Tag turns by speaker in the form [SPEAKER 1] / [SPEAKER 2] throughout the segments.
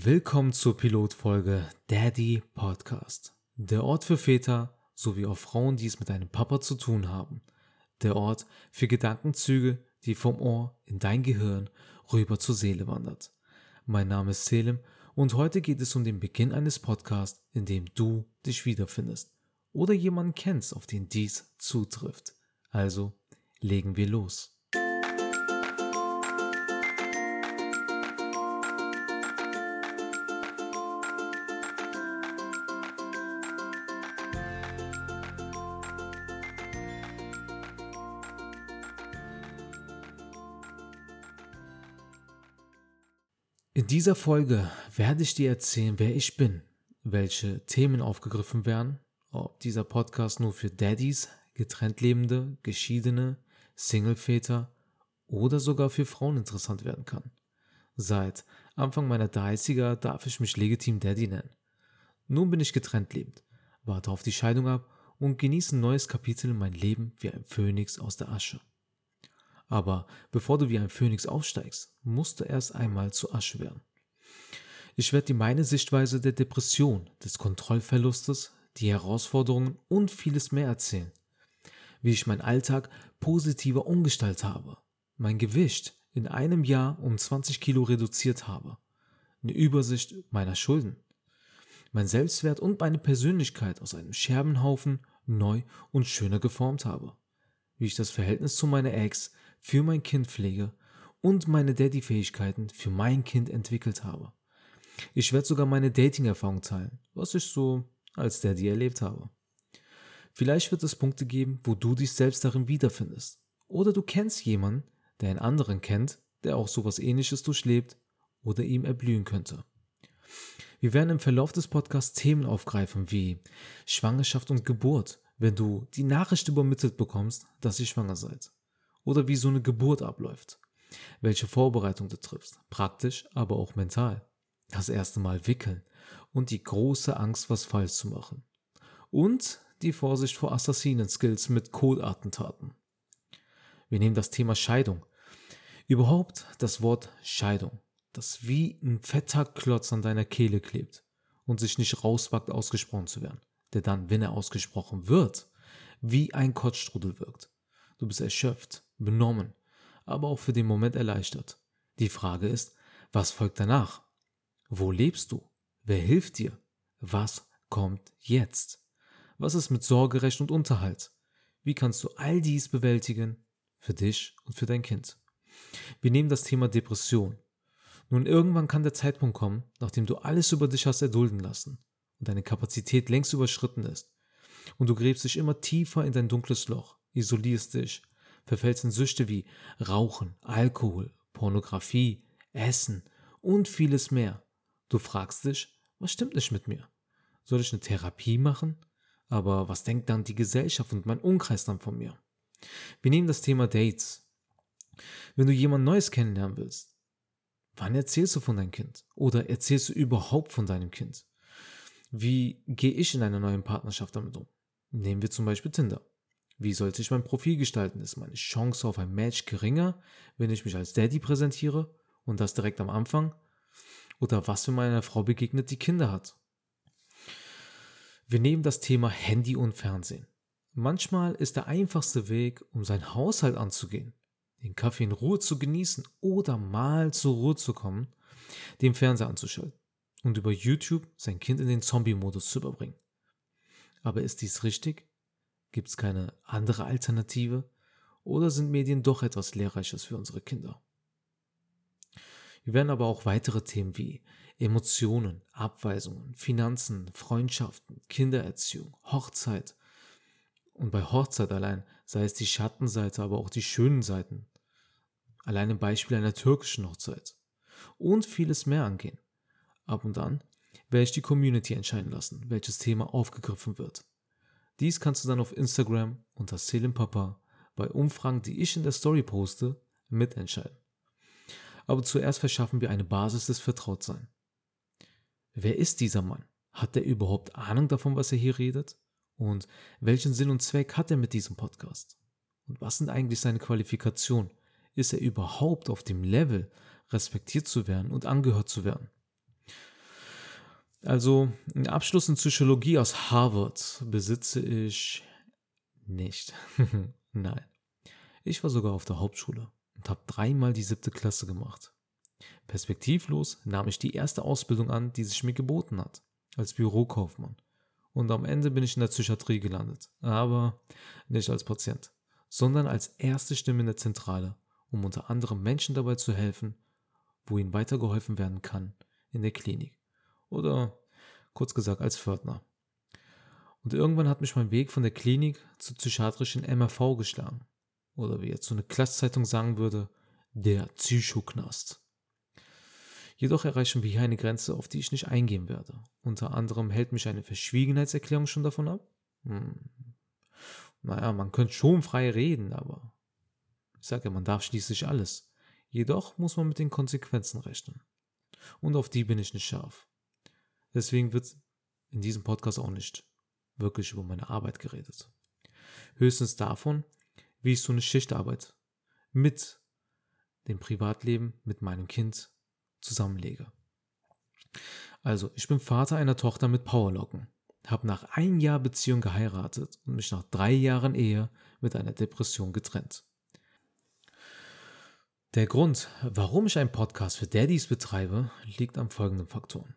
[SPEAKER 1] Willkommen zur Pilotfolge Daddy Podcast. Der Ort für Väter sowie auch Frauen, die es mit einem Papa zu tun haben. Der Ort für Gedankenzüge, die vom Ohr in dein Gehirn rüber zur Seele wandert. Mein Name ist Selim und heute geht es um den Beginn eines Podcasts, in dem du dich wiederfindest oder jemanden kennst, auf den dies zutrifft. Also legen wir los. In dieser Folge werde ich dir erzählen, wer ich bin, welche Themen aufgegriffen werden, ob dieser Podcast nur für Daddys, getrennt lebende, geschiedene, Singleväter oder sogar für Frauen interessant werden kann. Seit Anfang meiner 30er darf ich mich legitim Daddy nennen. Nun bin ich getrennt lebend, warte auf die Scheidung ab und genieße ein neues Kapitel in mein Leben wie ein Phönix aus der Asche. Aber bevor du wie ein Phönix aufsteigst, musst du erst einmal zu Asche werden. Ich werde dir meine Sichtweise der Depression, des Kontrollverlustes, die Herausforderungen und vieles mehr erzählen. Wie ich meinen Alltag positiver umgestaltet habe, mein Gewicht in einem Jahr um 20 Kilo reduziert habe, eine Übersicht meiner Schulden, mein Selbstwert und meine Persönlichkeit aus einem Scherbenhaufen neu und schöner geformt habe, wie ich das Verhältnis zu meiner Ex für mein Kind pflege und meine Daddy-Fähigkeiten für mein Kind entwickelt habe. Ich werde sogar meine Dating-Erfahrung teilen, was ich so als Daddy erlebt habe. Vielleicht wird es Punkte geben, wo du dich selbst darin wiederfindest. Oder du kennst jemanden, der einen anderen kennt, der auch sowas ähnliches durchlebt oder ihm erblühen könnte. Wir werden im Verlauf des Podcasts Themen aufgreifen wie Schwangerschaft und Geburt, wenn du die Nachricht übermittelt bekommst, dass ihr schwanger seid oder wie so eine Geburt abläuft. Welche Vorbereitung du triffst, praktisch, aber auch mental. Das erste Mal wickeln und die große Angst, was falsch zu machen. Und die Vorsicht vor Assassinen-Skills mit Codeattentaten. Wir nehmen das Thema Scheidung. Überhaupt das Wort Scheidung, das wie ein fetter Klotz an deiner Kehle klebt und sich nicht rauswagt, ausgesprochen zu werden, der dann, wenn er ausgesprochen wird, wie ein Kotzstrudel wirkt. Du bist erschöpft, benommen, aber auch für den Moment erleichtert. Die Frage ist, was folgt danach? Wo lebst du? Wer hilft dir? Was kommt jetzt? Was ist mit Sorgerecht und Unterhalt? Wie kannst du all dies bewältigen für dich und für dein Kind? Wir nehmen das Thema Depression. Nun irgendwann kann der Zeitpunkt kommen, nachdem du alles über dich hast erdulden lassen und deine Kapazität längst überschritten ist und du gräbst dich immer tiefer in dein dunkles Loch isolierst dich, verfällst in Süchte wie Rauchen, Alkohol, Pornografie, Essen und vieles mehr. Du fragst dich, was stimmt nicht mit mir? Soll ich eine Therapie machen? Aber was denkt dann die Gesellschaft und mein Umkreis dann von mir? Wir nehmen das Thema Dates. Wenn du jemand Neues kennenlernen willst, wann erzählst du von deinem Kind? Oder erzählst du überhaupt von deinem Kind? Wie gehe ich in einer neuen Partnerschaft damit um? Nehmen wir zum Beispiel Tinder. Wie sollte ich mein Profil gestalten? Ist meine Chance auf ein Match geringer, wenn ich mich als Daddy präsentiere und das direkt am Anfang? Oder was, wenn meine Frau begegnet, die Kinder hat? Wir nehmen das Thema Handy und Fernsehen. Manchmal ist der einfachste Weg, um seinen Haushalt anzugehen, den Kaffee in Ruhe zu genießen oder mal zur Ruhe zu kommen, den Fernseher anzuschalten und über YouTube sein Kind in den Zombie-Modus zu überbringen. Aber ist dies richtig? Gibt es keine andere Alternative? Oder sind Medien doch etwas Lehrreiches für unsere Kinder? Wir werden aber auch weitere Themen wie Emotionen, Abweisungen, Finanzen, Freundschaften, Kindererziehung, Hochzeit. Und bei Hochzeit allein sei es die Schattenseite, aber auch die schönen Seiten. Allein im Beispiel einer türkischen Hochzeit. Und vieles mehr angehen. Ab und an werde ich die Community entscheiden lassen, welches Thema aufgegriffen wird. Dies kannst du dann auf Instagram unter Selim Papa bei Umfragen, die ich in der Story poste, mitentscheiden. Aber zuerst verschaffen wir eine Basis des Vertrautseins. Wer ist dieser Mann? Hat er überhaupt Ahnung davon, was er hier redet? Und welchen Sinn und Zweck hat er mit diesem Podcast? Und was sind eigentlich seine Qualifikationen? Ist er überhaupt auf dem Level, respektiert zu werden und angehört zu werden? Also, einen Abschluss in Psychologie aus Harvard besitze ich nicht. Nein. Ich war sogar auf der Hauptschule und habe dreimal die siebte Klasse gemacht. Perspektivlos nahm ich die erste Ausbildung an, die sich mir geboten hat, als Bürokaufmann. Und am Ende bin ich in der Psychiatrie gelandet. Aber nicht als Patient, sondern als erste Stimme in der Zentrale, um unter anderem Menschen dabei zu helfen, wo ihnen weitergeholfen werden kann in der Klinik. Oder kurz gesagt als Pförtner. Und irgendwann hat mich mein Weg von der Klinik zur psychiatrischen MRV geschlagen. Oder wie jetzt so eine Klasszeitung sagen würde, der Psychoknast. Jedoch erreichen wir hier eine Grenze, auf die ich nicht eingehen werde. Unter anderem hält mich eine Verschwiegenheitserklärung schon davon ab. Hm. Naja, man könnte schon frei reden, aber ich sage ja, man darf schließlich alles. Jedoch muss man mit den Konsequenzen rechnen. Und auf die bin ich nicht scharf. Deswegen wird in diesem Podcast auch nicht wirklich über meine Arbeit geredet. Höchstens davon, wie ich so eine Schichtarbeit mit dem Privatleben, mit meinem Kind zusammenlege. Also, ich bin Vater einer Tochter mit Powerlocken, habe nach ein Jahr Beziehung geheiratet und mich nach drei Jahren Ehe mit einer Depression getrennt. Der Grund, warum ich einen Podcast für Daddys betreibe, liegt an folgenden Faktoren.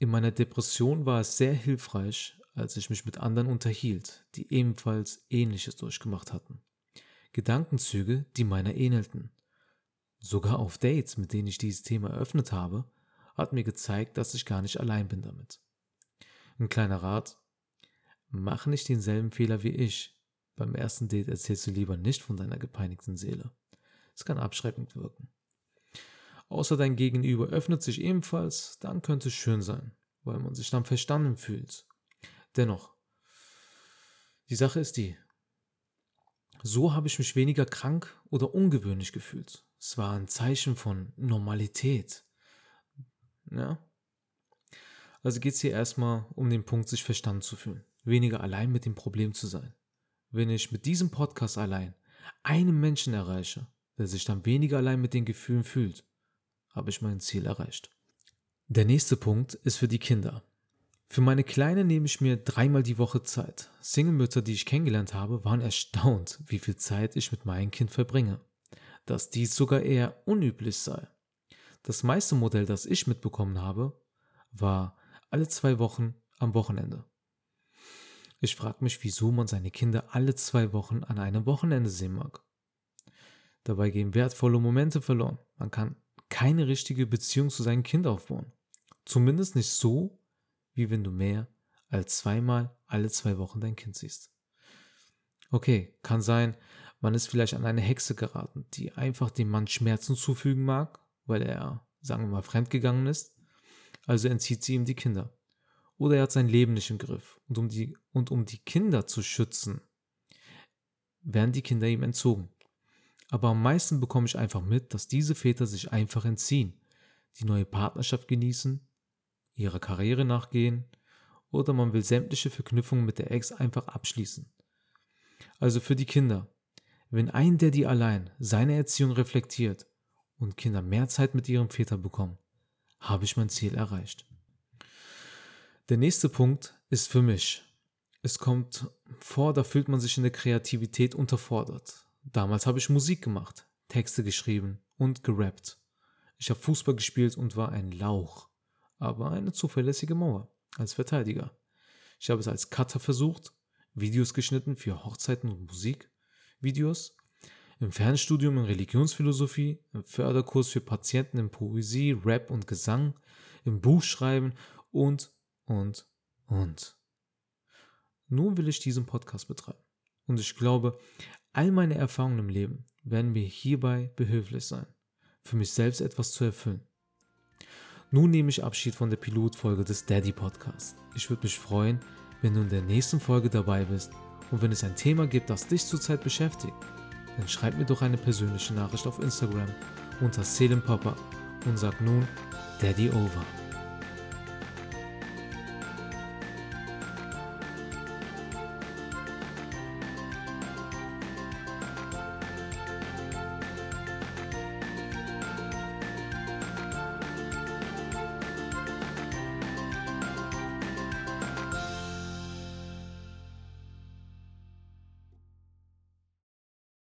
[SPEAKER 1] In meiner Depression war es sehr hilfreich, als ich mich mit anderen unterhielt, die ebenfalls Ähnliches durchgemacht hatten. Gedankenzüge, die meiner ähnelten. Sogar auf Dates, mit denen ich dieses Thema eröffnet habe, hat mir gezeigt, dass ich gar nicht allein bin damit. Ein kleiner Rat, mach nicht denselben Fehler wie ich. Beim ersten Date erzählst du lieber nicht von deiner gepeinigten Seele. Es kann abschreckend wirken. Außer dein Gegenüber öffnet sich ebenfalls, dann könnte es schön sein, weil man sich dann verstanden fühlt. Dennoch, die Sache ist die, so habe ich mich weniger krank oder ungewöhnlich gefühlt. Es war ein Zeichen von Normalität. Ja? Also geht es hier erstmal um den Punkt, sich verstanden zu fühlen. Weniger allein mit dem Problem zu sein. Wenn ich mit diesem Podcast allein einen Menschen erreiche, der sich dann weniger allein mit den Gefühlen fühlt, habe ich mein Ziel erreicht. Der nächste Punkt ist für die Kinder. Für meine Kleine nehme ich mir dreimal die Woche Zeit. Single-Mütter, die ich kennengelernt habe, waren erstaunt, wie viel Zeit ich mit meinem Kind verbringe dass dies sogar eher unüblich sei. Das meiste Modell, das ich mitbekommen habe, war alle zwei Wochen am Wochenende. Ich frage mich, wieso man seine Kinder alle zwei Wochen an einem Wochenende sehen mag. Dabei gehen wertvolle Momente verloren. Man kann keine richtige Beziehung zu seinem Kind aufbauen. Zumindest nicht so, wie wenn du mehr als zweimal alle zwei Wochen dein Kind siehst. Okay, kann sein, man ist vielleicht an eine Hexe geraten, die einfach dem Mann Schmerzen zufügen mag, weil er, sagen wir mal, fremdgegangen ist. Also entzieht sie ihm die Kinder. Oder er hat sein Leben nicht im Griff. Und um die, und um die Kinder zu schützen, werden die Kinder ihm entzogen. Aber am meisten bekomme ich einfach mit, dass diese Väter sich einfach entziehen, die neue Partnerschaft genießen, ihrer Karriere nachgehen oder man will sämtliche Verknüpfungen mit der Ex einfach abschließen. Also für die Kinder, wenn ein Daddy allein seine Erziehung reflektiert und Kinder mehr Zeit mit ihrem Väter bekommen, habe ich mein Ziel erreicht. Der nächste Punkt ist für mich. Es kommt vor, da fühlt man sich in der Kreativität unterfordert. Damals habe ich Musik gemacht, Texte geschrieben und gerappt. Ich habe Fußball gespielt und war ein Lauch, aber eine zuverlässige Mauer als Verteidiger. Ich habe es als Cutter versucht, Videos geschnitten für Hochzeiten und Musik Videos, im Fernstudium in Religionsphilosophie, im Förderkurs für Patienten in Poesie, Rap und Gesang, im Buchschreiben und, und, und. Nun will ich diesen Podcast betreiben. Und ich glaube, all meine Erfahrungen im Leben werden mir hierbei behilflich sein, für mich selbst etwas zu erfüllen. Nun nehme ich Abschied von der Pilotfolge des Daddy Podcasts. Ich würde mich freuen, wenn du in der nächsten Folge dabei bist und wenn es ein Thema gibt, das dich zurzeit beschäftigt, dann schreib mir doch eine persönliche Nachricht auf Instagram unter Seelenpapa und sag nun Daddy Over.